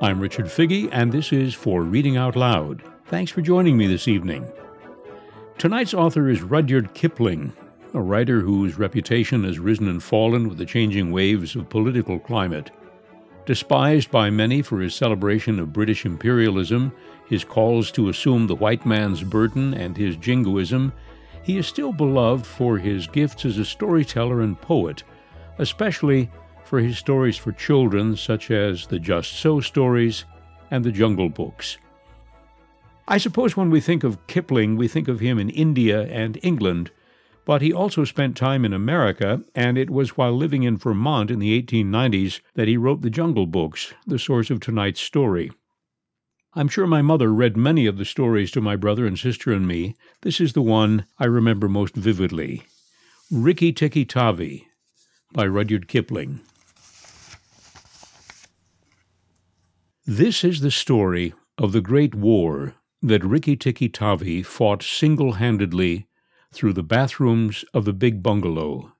I'm Richard Figge, and this is For Reading Out Loud. Thanks for joining me this evening. Tonight's author is Rudyard Kipling, a writer whose reputation has risen and fallen with the changing waves of political climate. Despised by many for his celebration of British imperialism, his calls to assume the white man's burden, and his jingoism, he is still beloved for his gifts as a storyteller and poet, especially for his stories for children, such as the Just So stories and the Jungle Books. I suppose when we think of Kipling, we think of him in India and England, but he also spent time in America, and it was while living in Vermont in the 1890s that he wrote the Jungle Books, the source of tonight's story. I'm sure my mother read many of the stories to my brother and sister and me. This is the one I remember most vividly Rikki Tikki Tavi by Rudyard Kipling. This is the story of the great war that Rikki Tikki Tavi fought single handedly through the bathrooms of the big bungalow.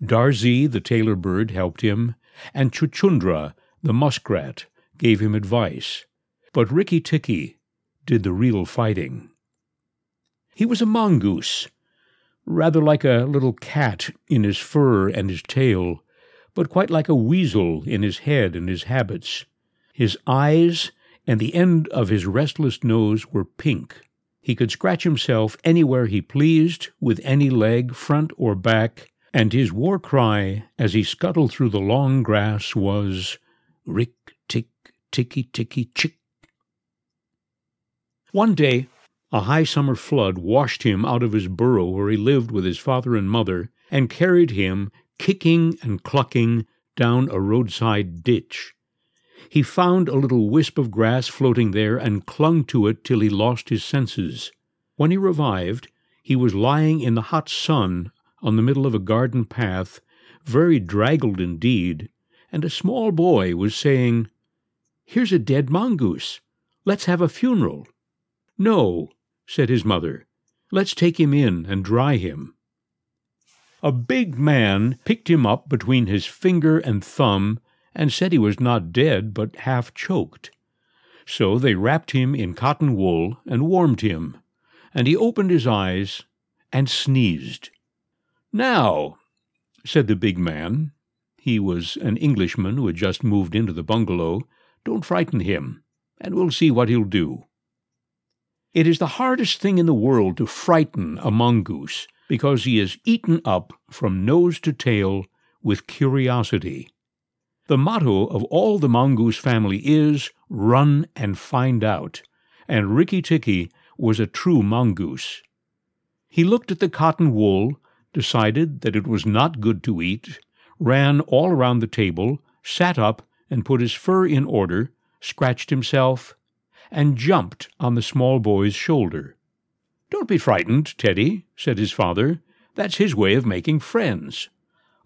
Darzee, the tailor bird, helped him, and Chuchundra, the muskrat, gave him advice. But Rikki Tikki did the real fighting. He was a mongoose, rather like a little cat in his fur and his tail, but quite like a weasel in his head and his habits. His eyes and the end of his restless nose were pink. He could scratch himself anywhere he pleased, with any leg, front or back, and his war cry as he scuttled through the long grass was Rick, tick, ticky, ticky, chick. One day, a high summer flood washed him out of his burrow where he lived with his father and mother and carried him, kicking and clucking, down a roadside ditch. He found a little wisp of grass floating there and clung to it till he lost his senses. When he revived, he was lying in the hot sun on the middle of a garden path, very draggled indeed, and a small boy was saying, Here's a dead mongoose. Let's have a funeral. No, said his mother. Let's take him in and dry him. A big man picked him up between his finger and thumb and said he was not dead, but half choked. So they wrapped him in cotton wool and warmed him, and he opened his eyes and sneezed. Now, said the big man, he was an Englishman who had just moved into the bungalow, don't frighten him, and we'll see what he'll do. It is the hardest thing in the world to frighten a mongoose, because he is eaten up from nose to tail with curiosity. The motto of all the mongoose family is run and find out, and Rikki Tikki was a true mongoose. He looked at the cotton wool, decided that it was not good to eat, ran all around the table, sat up and put his fur in order, scratched himself, and jumped on the small boy's shoulder. Don't be frightened, Teddy, said his father. That's his way of making friends.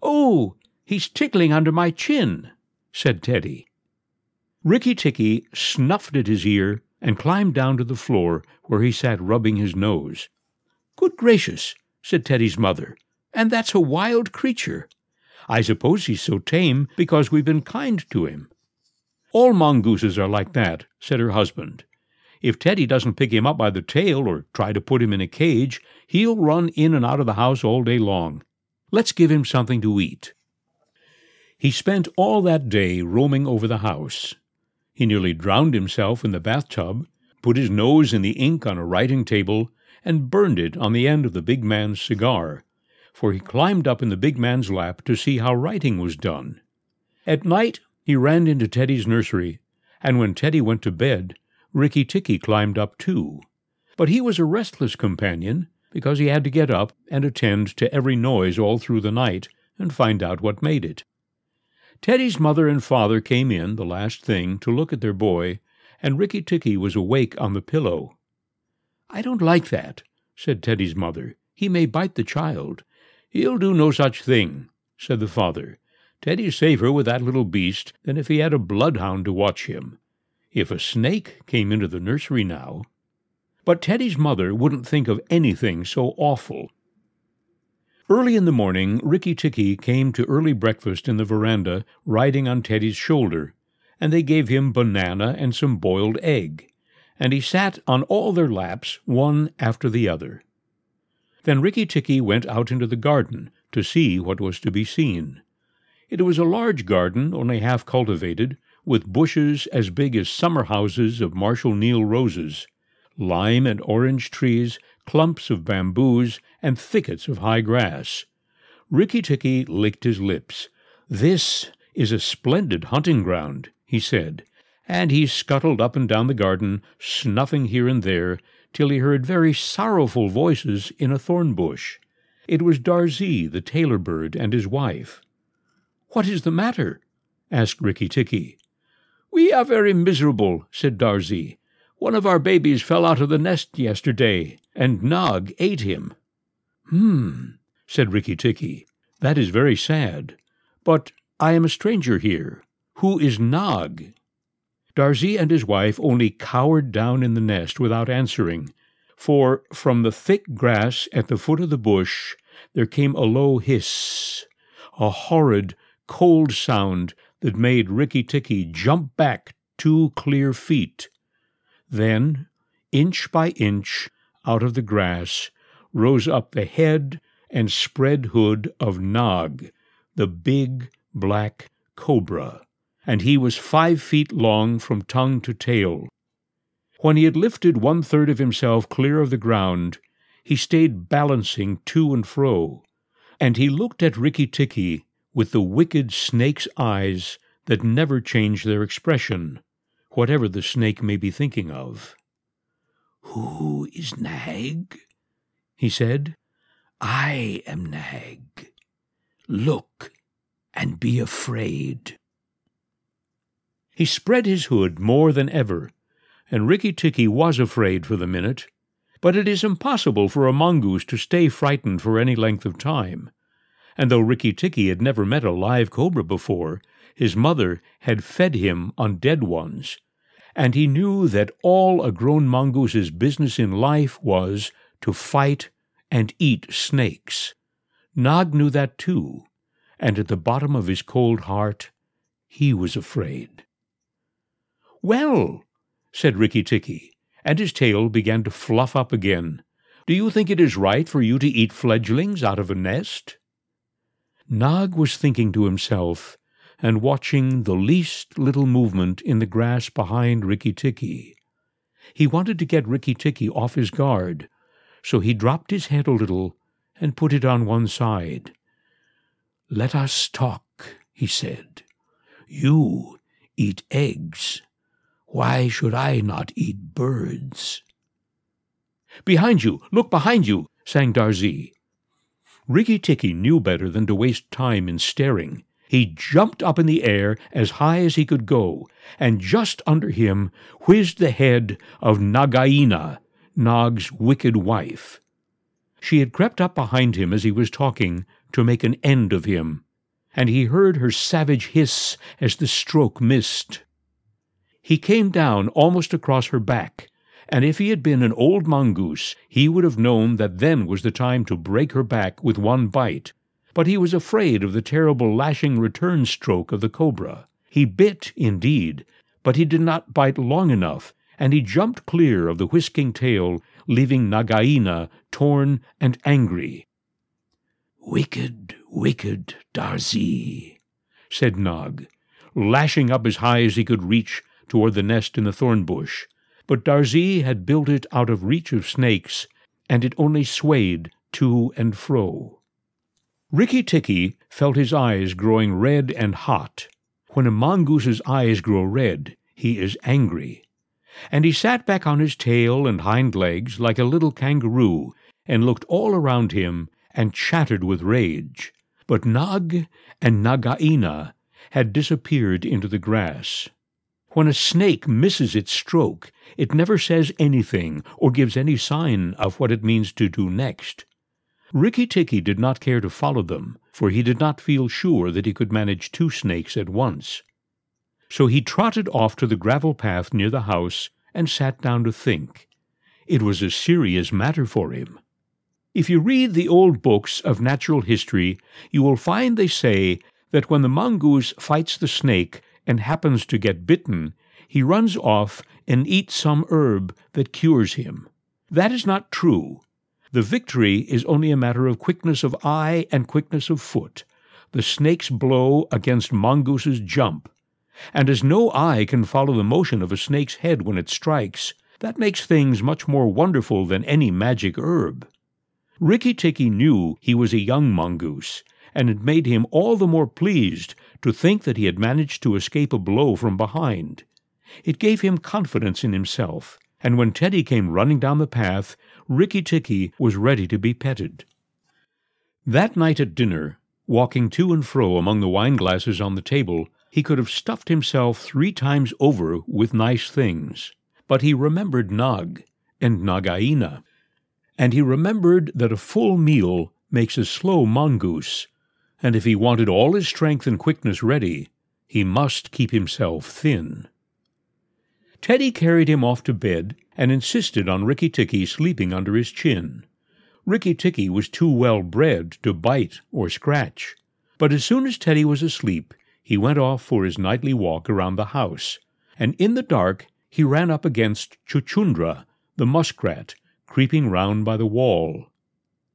Oh, He's tickling under my chin, said Teddy. Rikki Tikki snuffed at his ear and climbed down to the floor where he sat rubbing his nose. Good gracious, said Teddy's mother, and that's a wild creature. I suppose he's so tame because we've been kind to him. All mongooses are like that, said her husband. If Teddy doesn't pick him up by the tail or try to put him in a cage, he'll run in and out of the house all day long. Let's give him something to eat. He spent all that day roaming over the house. He nearly drowned himself in the bathtub, put his nose in the ink on a writing table, and burned it on the end of the big man's cigar, for he climbed up in the big man's lap to see how writing was done. At night he ran into Teddy's nursery, and when Teddy went to bed, Rikki Tikki climbed up too. But he was a restless companion, because he had to get up and attend to every noise all through the night and find out what made it. Teddy's mother and father came in, the last thing, to look at their boy, and Rikki Tikki was awake on the pillow. I don't like that, said Teddy's mother. He may bite the child. He'll do no such thing, said the father. Teddy's safer with that little beast than if he had a bloodhound to watch him. If a snake came into the nursery now. But Teddy's mother wouldn't think of anything so awful. Early in the morning, Rikki Tikki came to early breakfast in the veranda, riding on Teddy's shoulder, and they gave him banana and some boiled egg, and he sat on all their laps, one after the other. Then Rikki Tikki went out into the garden to see what was to be seen. It was a large garden, only half cultivated, with bushes as big as summer houses of Marshal Niel roses, lime and orange trees, clumps of bamboos, and thickets of high grass. Rikki Tikki licked his lips. This is a splendid hunting ground, he said, and he scuttled up and down the garden, snuffing here and there, till he heard very sorrowful voices in a thorn bush. It was Darzee, the tailor bird, and his wife. What is the matter? asked Rikki Tikki. We are very miserable, said Darzee. One of our babies fell out of the nest yesterday, and Nag ate him. Hmm, said Rikki Tikki. That is very sad. But I am a stranger here. Who is Nag? Darzee and his wife only cowered down in the nest without answering, for from the thick grass at the foot of the bush there came a low hiss, a horrid, cold sound that made Rikki Tikki jump back two clear feet. Then, inch by inch, out of the grass, rose up the head and spread hood of Nag, the big black cobra, and he was five feet long from tongue to tail. When he had lifted one third of himself clear of the ground, he stayed balancing to and fro, and he looked at Rikki Tikki with the wicked snake's eyes that never change their expression, whatever the snake may be thinking of. Who is Nag? He said. I am Nag. Look and be afraid. He spread his hood more than ever, and Rikki Tikki was afraid for the minute. But it is impossible for a mongoose to stay frightened for any length of time and though Rikki Tikki had never met a live cobra before, his mother had fed him on dead ones, and he knew that all a grown mongoose's business in life was to fight and eat snakes. Nag knew that too, and at the bottom of his cold heart he was afraid. Well, said Rikki Tikki, and his tail began to fluff up again. Do you think it is right for you to eat fledglings out of a nest? Nag was thinking to himself and watching the least little movement in the grass behind Rikki Tikki. He wanted to get Rikki Tikki off his guard, so he dropped his head a little and put it on one side. Let us talk, he said. You eat eggs. Why should I not eat birds? Behind you! Look behind you! sang Darzee. Rikki Tikki knew better than to waste time in staring. He jumped up in the air as high as he could go, and just under him whizzed the head of Nagaina, Nag's wicked wife. She had crept up behind him as he was talking to make an end of him, and he heard her savage hiss as the stroke missed. He came down almost across her back, and if he had been an old mongoose, he would have known that then was the time to break her back with one bite. But he was afraid of the terrible lashing return stroke of the cobra. He bit, indeed, but he did not bite long enough, and he jumped clear of the whisking tail, leaving Nagaina torn and angry. Wicked, wicked Darzee, said Nag, lashing up as high as he could reach toward the nest in the thorn bush but Darzee had built it out of reach of snakes, and it only swayed to and fro. Rikki Tikki felt his eyes growing red and hot. When a mongoose's eyes grow red, he is angry. And he sat back on his tail and hind legs like a little kangaroo, and looked all around him and chattered with rage. But Nag and Nagaina had disappeared into the grass. When a snake misses its stroke, it never says anything or gives any sign of what it means to do next. Rikki Tikki did not care to follow them, for he did not feel sure that he could manage two snakes at once. So he trotted off to the gravel path near the house and sat down to think. It was a serious matter for him. If you read the old books of natural history, you will find they say that when the mongoose fights the snake and happens to get bitten, he runs off and eats some herb that cures him. That is not true. The victory is only a matter of quickness of eye and quickness of foot. The snake's blow against Mongoose's jump. And as no eye can follow the motion of a snake's head when it strikes, that makes things much more wonderful than any magic herb. Rikki Tikki knew he was a young mongoose, and it made him all the more pleased to think that he had managed to escape a blow from behind. It gave him confidence in himself, and when Teddy came running down the path, Rikki Tikki was ready to be petted. That night at dinner, walking to and fro among the wine glasses on the table, he could have stuffed himself three times over with nice things. But he remembered Nag and Nagaina, and he remembered that a full meal makes a slow mongoose, and if he wanted all his strength and quickness ready, he must keep himself thin. Teddy carried him off to bed and insisted on Rikki Tikki sleeping under his chin. Rikki Tikki was too well bred to bite or scratch, but as soon as Teddy was asleep, he went off for his nightly walk around the house, and in the dark he ran up against Chuchundra, the muskrat, creeping round by the wall.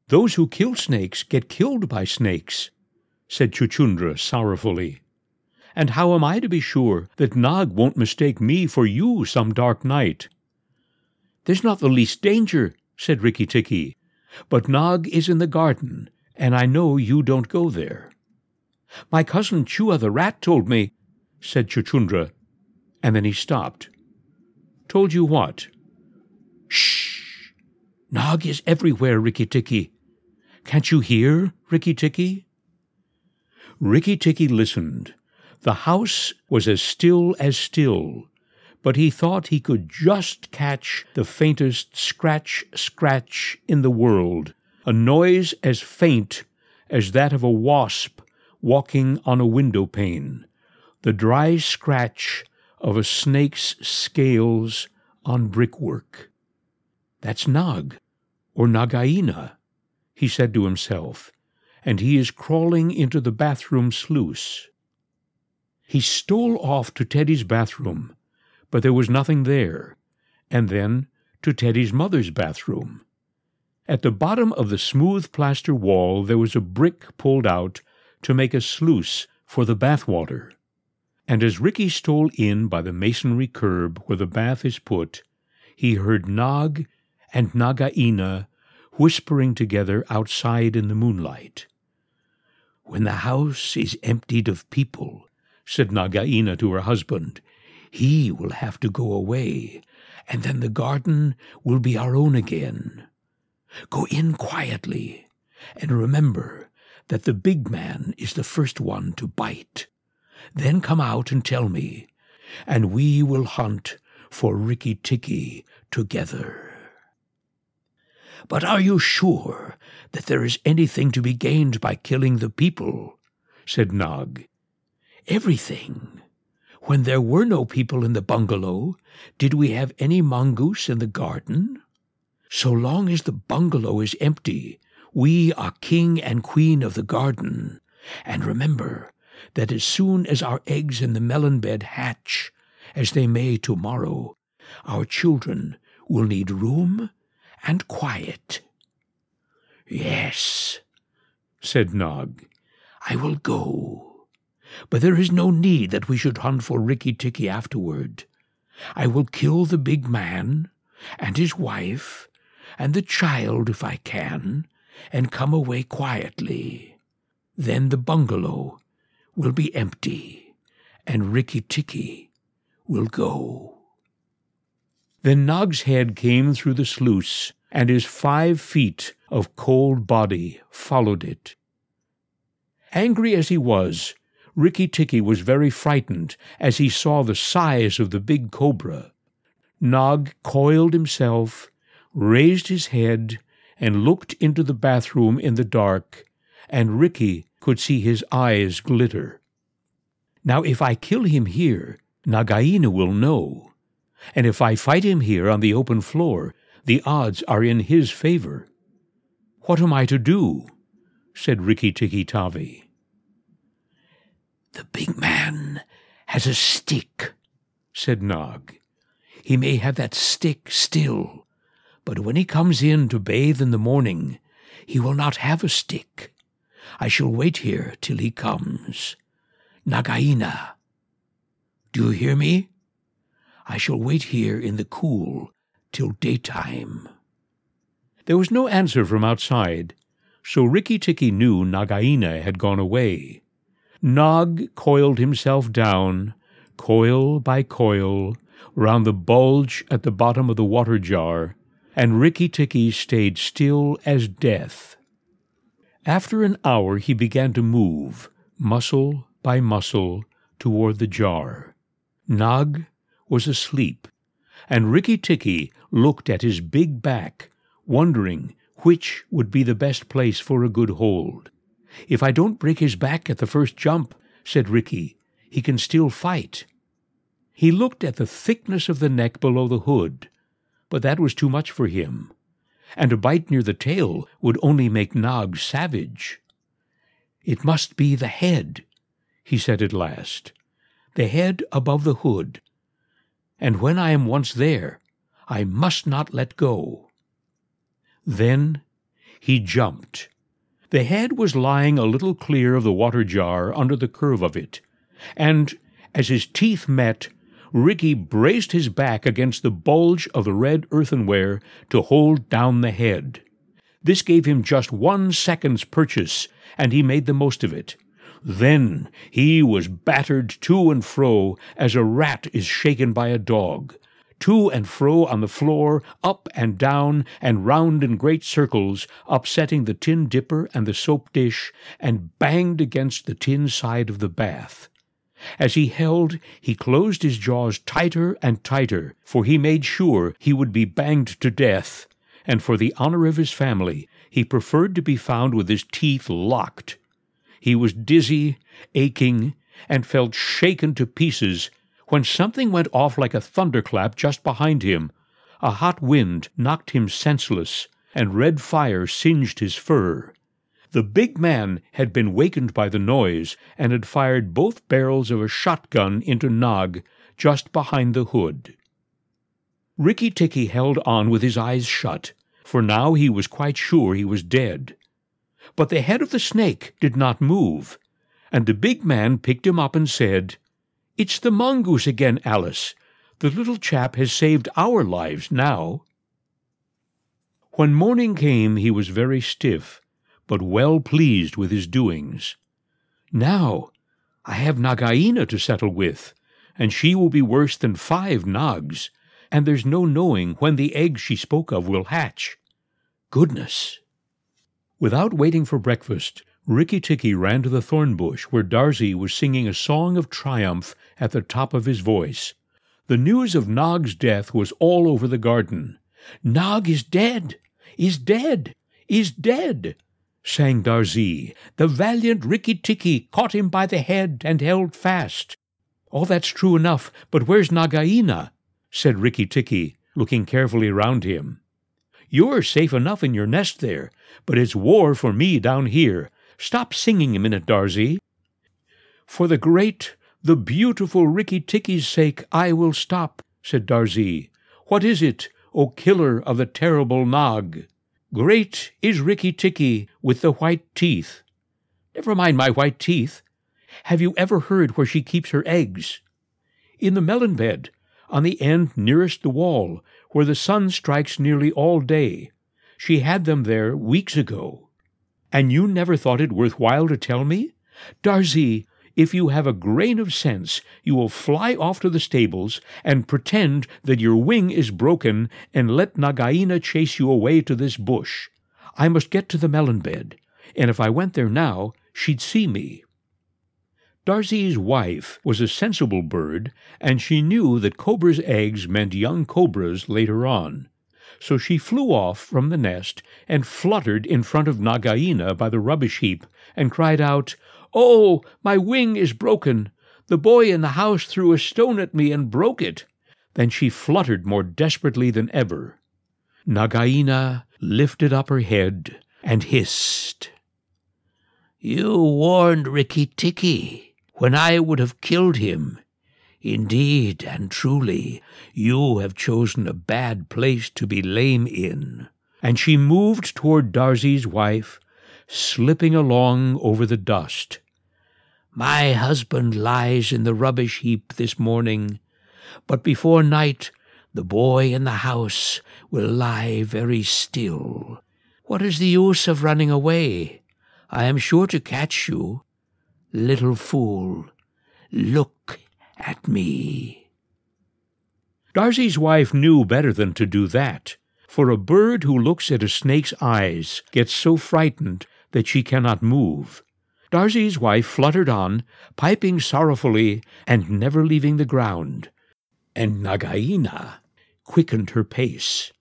Those who kill snakes get killed by snakes, said Chuchundra sorrowfully. And how am I to be sure that Nag won't mistake me for you some dark night? There's not the least danger, said Rikki Tikki, but Nag is in the garden, and I know you don't go there. My cousin Chua the rat told me, said Chuchundra, and then he stopped. Told you what? Shh! Nag is everywhere, Rikki Tikki. Can't you hear, Rikki Tikki? Rikki Tikki listened, the house was as still as still, but he thought he could just catch the faintest scratch scratch in the world, a noise as faint as that of a wasp walking on a window pane, the dry scratch of a snake's scales on brickwork. That's Nag, or Nagaina, he said to himself, and he is crawling into the bathroom sluice. He stole off to Teddy's bathroom, but there was nothing there, and then to Teddy's mother's bathroom. At the bottom of the smooth plaster wall there was a brick pulled out to make a sluice for the bath water. And as Rikki stole in by the masonry curb where the bath is put, he heard Nag and Nagaina whispering together outside in the moonlight. When the house is emptied of people, said Nagaina to her husband. He will have to go away, and then the garden will be our own again. Go in quietly, and remember that the big man is the first one to bite. Then come out and tell me, and we will hunt for Rikki Tikki together. But are you sure that there is anything to be gained by killing the people? said Nag. Everything. When there were no people in the bungalow, did we have any mongoose in the garden? So long as the bungalow is empty, we are king and queen of the garden. And remember that as soon as our eggs in the melon bed hatch, as they may tomorrow, our children will need room and quiet. Yes, said Nag, I will go. But there is no need that we should hunt for Rikki Tikki afterward. I will kill the big man, and his wife, and the child if I can, and come away quietly. Then the bungalow will be empty, and Rikki Tikki will go. Then Nag's head came through the sluice, and his five feet of cold body followed it. Angry as he was, Rikki Tikki was very frightened as he saw the size of the big cobra. Nag coiled himself, raised his head, and looked into the bathroom in the dark, and Rikki could see his eyes glitter. Now if I kill him here, Nagaina will know, and if I fight him here on the open floor, the odds are in his favor. What am I to do? said Rikki Tikki Tavi. The big man has a stick, said Nag. He may have that stick still, but when he comes in to bathe in the morning, he will not have a stick. I shall wait here till he comes. Nagaina. Do you hear me? I shall wait here in the cool till daytime. There was no answer from outside, so Rikki Tikki knew Nagaina had gone away. Nag coiled himself down, coil by coil, round the bulge at the bottom of the water jar, and Rikki Tikki stayed still as death. After an hour he began to move, muscle by muscle, toward the jar. Nag was asleep, and Rikki Tikki looked at his big back, wondering which would be the best place for a good hold. If I don't break his back at the first jump, said Rikki, he can still fight. He looked at the thickness of the neck below the hood, but that was too much for him, and a bite near the tail would only make Nag savage. It must be the head, he said at last, the head above the hood, and when I am once there, I must not let go. Then he jumped. The head was lying a little clear of the water jar under the curve of it, and as his teeth met, Rikki braced his back against the bulge of the red earthenware to hold down the head. This gave him just one second's purchase, and he made the most of it. Then he was battered to and fro as a rat is shaken by a dog, to and fro on the floor, up and down, and round in great circles, upsetting the tin dipper and the soap dish, and banged against the tin side of the bath. As he held, he closed his jaws tighter and tighter, for he made sure he would be banged to death, and for the honor of his family, he preferred to be found with his teeth locked. He was dizzy, aching, and felt shaken to pieces when something went off like a thunderclap just behind him. A hot wind knocked him senseless, and red fire singed his fur. The big man had been wakened by the noise and had fired both barrels of a shotgun into Nag just behind the hood. Rikki Tikki held on with his eyes shut, for now he was quite sure he was dead. But the head of the snake did not move, and the big man picked him up and said, It's the mongoose again, Alice. The little chap has saved our lives now. When morning came he was very stiff, but well pleased with his doings. Now I have Nagaina to settle with, and she will be worse than five Nags, and there's no knowing when the egg she spoke of will hatch. Goodness! Without waiting for breakfast, Rikki Tikki ran to the thorn bush where Darzee was singing a song of triumph at the top of his voice. The news of Nag's death was all over the garden. Nag is dead! Is dead! Is dead! Sang Darzee. The valiant Rikki Tikki caught him by the head and held fast. All that's true enough, but where's Nagaina? said Rikki Tikki, looking carefully round him. You're safe enough in your nest there, but it's war for me down here. Stop singing a minute, Darzee. For the great, the beautiful Rikki Tikki's sake, I will stop, said Darzee. What is it, O killer of the terrible Nag? Great is Rikki Tikki with the white teeth. Never mind my white teeth. Have you ever heard where she keeps her eggs? In the melon bed, on the end nearest the wall, where the sun strikes nearly all day. She had them there weeks ago. And you never thought it worth while to tell me? Darzee, if you have a grain of sense, you will fly off to the stables and pretend that your wing is broken and let Nagaina chase you away to this bush. I must get to the melon bed, and if I went there now, she'd see me. Darzee's wife was a sensible bird, and she knew that cobra's eggs meant young cobras later on. So she flew off from the nest and fluttered in front of Nagaina by the rubbish heap and cried out, Oh, my wing is broken. The boy in the house threw a stone at me and broke it. Then she fluttered more desperately than ever. Nagaina lifted up her head and hissed. You warned Rikki Tikki when I would have killed him. Indeed and truly, you have chosen a bad place to be lame in. And she moved toward Darzee's wife, slipping along over the dust. My husband lies in the rubbish heap this morning, but before night the boy in the house will lie very still. What is the use of running away? I am sure to catch you. Little fool, look at me. Darzee's wife knew better than to do that, for a bird who looks at a snake's eyes gets so frightened that she cannot move. Darzee's wife fluttered on, piping sorrowfully and never leaving the ground, and Nagaina quickened her pace.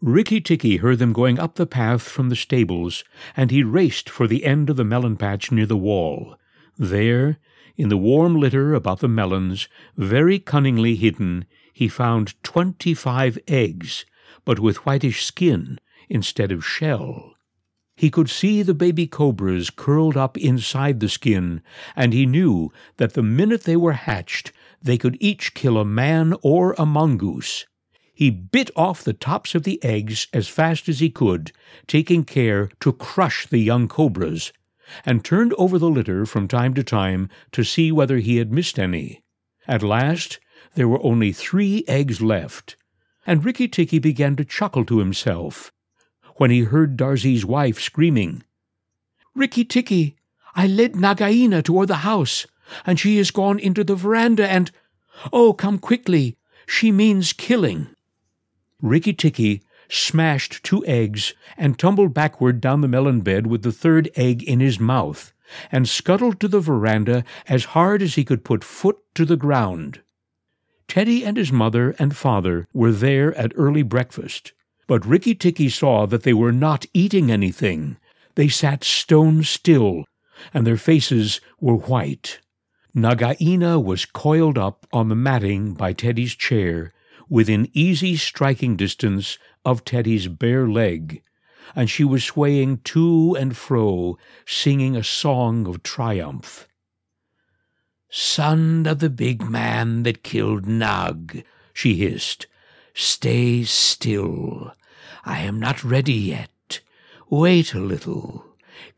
Rikki Tikki heard them going up the path from the stables, and he raced for the end of the melon patch near the wall. There, in the warm litter about the melons, very cunningly hidden, he found twenty-five eggs, but with whitish skin instead of shell. He could see the baby cobras curled up inside the skin, and he knew that the minute they were hatched, they could each kill a man or a mongoose. He bit off the tops of the eggs as fast as he could, taking care to crush the young cobras, and turned over the litter from time to time to see whether he had missed any. At last there were only three eggs left, and Rikki Tikki began to chuckle to himself when he heard Darzee's wife screaming, Rikki Tikki, I led Nagaina toward the house, and she has gone into the veranda and... Oh, come quickly! She means killing. Rikki Tikki smashed two eggs, and tumbled backward down the melon bed with the third egg in his mouth, and scuttled to the veranda as hard as he could put foot to the ground. Teddy and his mother and father were there at early breakfast, but Rikki Tikki saw that they were not eating anything. They sat stone still, and their faces were white. Nagaina was coiled up on the matting by Teddy's chair, within easy striking distance of Teddy's bare leg, and she was swaying to and fro, singing a song of triumph. Son of the big man that killed Nag, she hissed, stay still. I am not ready yet. Wait a little.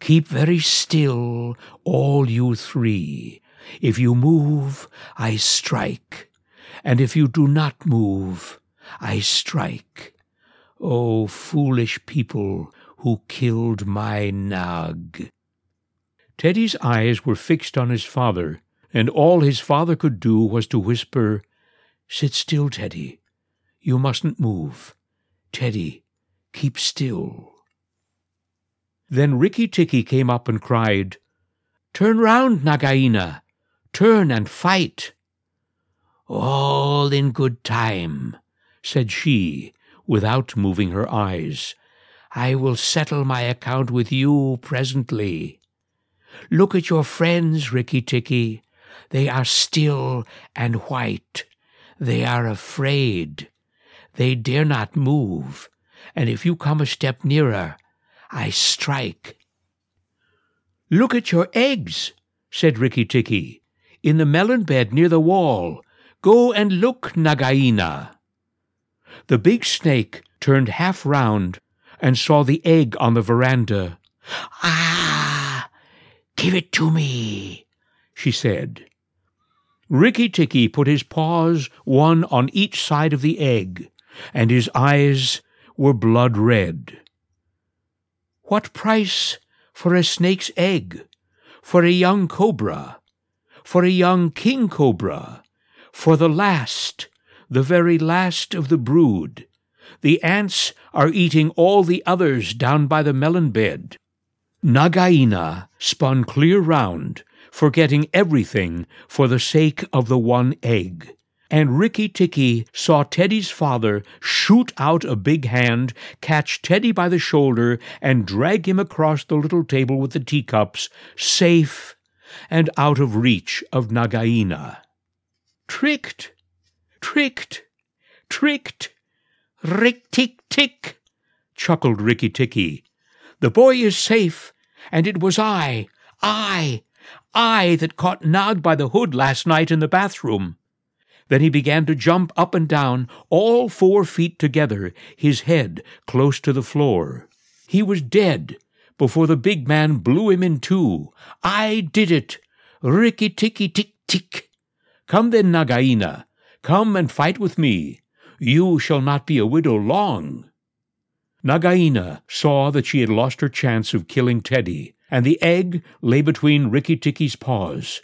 Keep very still, all you three. If you move, I strike, and if you do not move, I strike. O oh, foolish people who killed my Nag. Teddy's eyes were fixed on his father, and all his father could do was to whisper, Sit still, Teddy. You mustn't move. Teddy, keep still. Then Rikki Tikki came up and cried, Turn round, Nagaina. Turn and fight. All in good time, said she, without moving her eyes. I will settle my account with you presently. Look at your friends, Rikki Tikki. They are still and white. They are afraid. They dare not move, and if you come a step nearer, I strike. Look at your eggs, said Rikki Tikki, in the melon bed near the wall. Go and look, Nagaina. The big snake turned half round and saw the egg on the veranda. Ah, give it to me, she said. Rikki Tikki put his paws one on each side of the egg, and his eyes were blood red. What price for a snake's egg? For a young cobra? For a young king cobra? For the last? the very last of the brood. The ants are eating all the others down by the melon bed. Nagaina spun clear round, forgetting everything for the sake of the one egg. And Rikki Tikki saw Teddy's father shoot out a big hand, catch Teddy by the shoulder, and drag him across the little table with the teacups, safe and out of reach of Nagaina. Tricked! Tricked! Tricked! Rick tick tick! chuckled Rikki Tikki. The boy is safe, and it was I, I, I that caught Nag by the hood last night in the bathroom. Then he began to jump up and down, all four feet together, his head close to the floor. He was dead before the big man blew him in two. I did it! Rikki tikki tick tick! Come then, Nagaina, come and fight with me. You shall not be a widow long. Nagaina saw that she had lost her chance of killing Teddy, and the egg lay between Rikki Tikki's paws.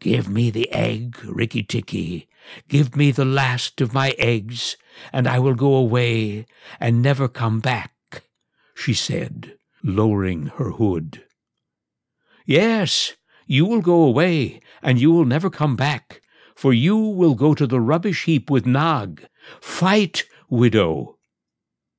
Give me the egg, Rikki Tikki. Give me the last of my eggs, and I will go away and never come back, she said, lowering her hood. Yes, you will go away, and you will never come back, for you will go to the rubbish heap with Nag. Fight, widow!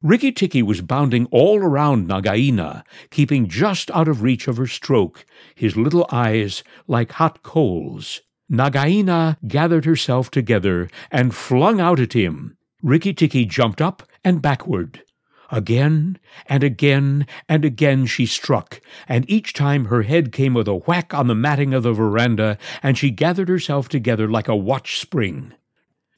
Rikki Tikki was bounding all around Nagaina, keeping just out of reach of her stroke, his little eyes like hot coals. Nagaina gathered herself together and flung out at him. Rikki Tikki jumped up and backward. Again and again and again she struck, and each time her head came with a whack on the matting of the veranda, and she gathered herself together like a watch spring.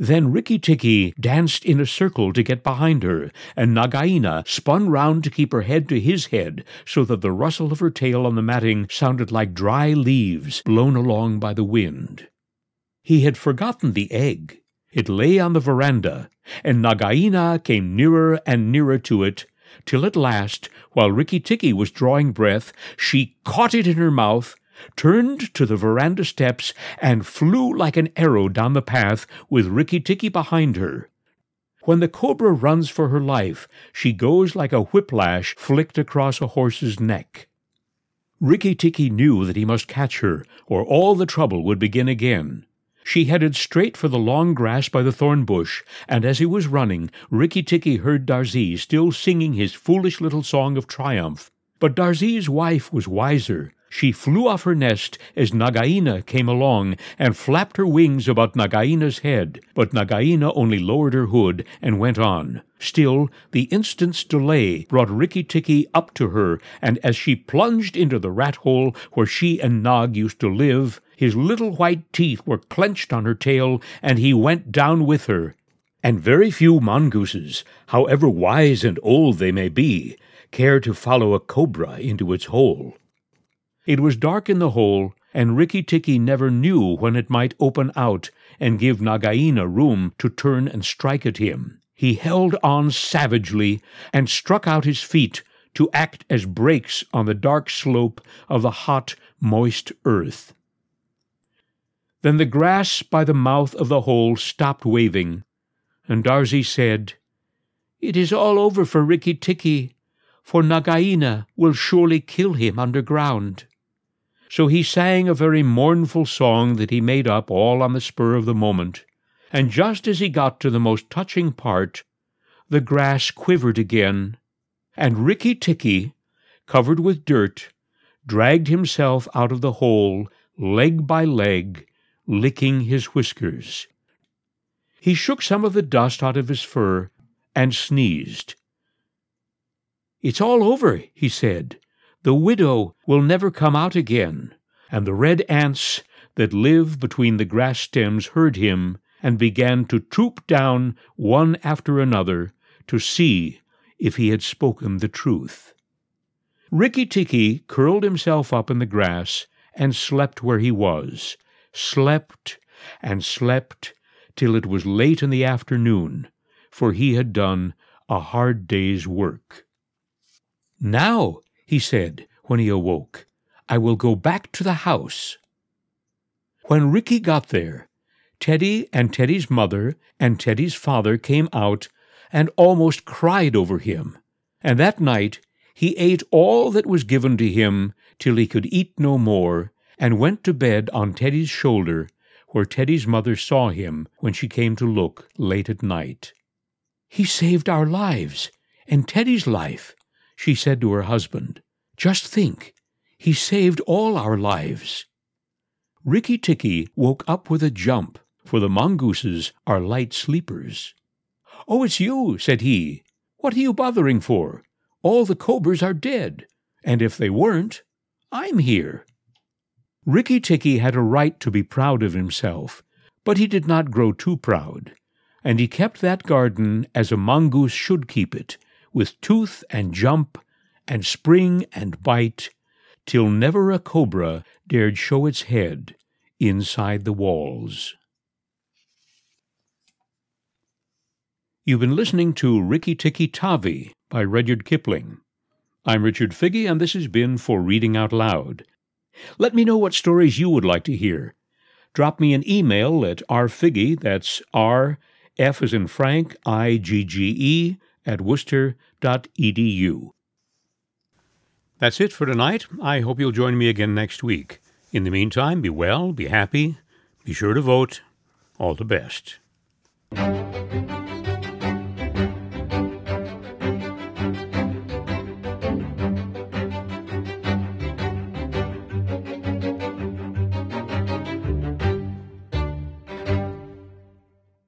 Then Rikki Tikki danced in a circle to get behind her, and Nagaina spun round to keep her head to his head, so that the rustle of her tail on the matting sounded like dry leaves blown along by the wind. He had forgotten the egg. It lay on the veranda, and Nagaina came nearer and nearer to it, till at last, while Rikki Tikki was drawing breath, she caught it in her mouth turned to the veranda steps, and flew like an arrow down the path with Rikki Tikki behind her. When the cobra runs for her life, she goes like a whiplash flicked across a horse's neck. Rikki Tikki knew that he must catch her, or all the trouble would begin again. She headed straight for the long grass by the thorn bush, and as he was running, Rikki Tikki heard Darzee still singing his foolish little song of triumph. But Darzee's wife was wiser. She flew off her nest as Nagaina came along and flapped her wings about Nagaina's head, but Nagaina only lowered her hood and went on. Still, the instant's delay brought Rikki Tikki up to her, and as she plunged into the rat hole where she and Nag used to live, his little white teeth were clenched on her tail, and he went down with her. And very few mongooses, however wise and old they may be, care to follow a cobra into its hole. It was dark in the hole, and Rikki Tikki never knew when it might open out and give Nagaina room to turn and strike at him. He held on savagely and struck out his feet to act as brakes on the dark slope of the hot, moist earth. Then the grass by the mouth of the hole stopped waving, and Darzee said, It is all over for Rikki Tikki, for Nagaina will surely kill him underground. So he sang a very mournful song that he made up all on the spur of the moment, and just as he got to the most touching part, the grass quivered again, and Rikki Tikki, covered with dirt, dragged himself out of the hole, leg by leg, licking his whiskers. He shook some of the dust out of his fur and sneezed. It's all over, he said. The widow will never come out again. And the red ants that live between the grass stems heard him and began to troop down one after another to see if he had spoken the truth. Rikki Tikki curled himself up in the grass and slept where he was, slept and slept till it was late in the afternoon, for he had done a hard day's work. Now he said when he awoke. I will go back to the house. When Rikki got there, Teddy and Teddy's mother and Teddy's father came out and almost cried over him. And that night he ate all that was given to him till he could eat no more, and went to bed on Teddy's shoulder, where Teddy's mother saw him when she came to look late at night. He saved our lives, and Teddy's life, she said to her husband. Just think, he saved all our lives. Rikki Tikki woke up with a jump, for the mongooses are light sleepers. Oh, it's you, said he. What are you bothering for? All the cobras are dead, and if they weren't, I'm here. Rikki Tikki had a right to be proud of himself, But he did not grow too proud, and he kept that garden as a mongoose should keep it, with tooth and jump, and spring and bite, till never a cobra dared show its head inside the walls. You've been listening to Rikki Tikki Tavi by Rudyard Kipling. I'm Richard Figge, and this has been For Reading Out Loud. Let me know what stories you would like to hear. Drop me an email at rfigge, that's R, F as in Frank, I G G E, at worcester.edu. That's it for tonight. I hope you'll join me again next week. In the meantime, be well, be happy, be sure to vote. All the best.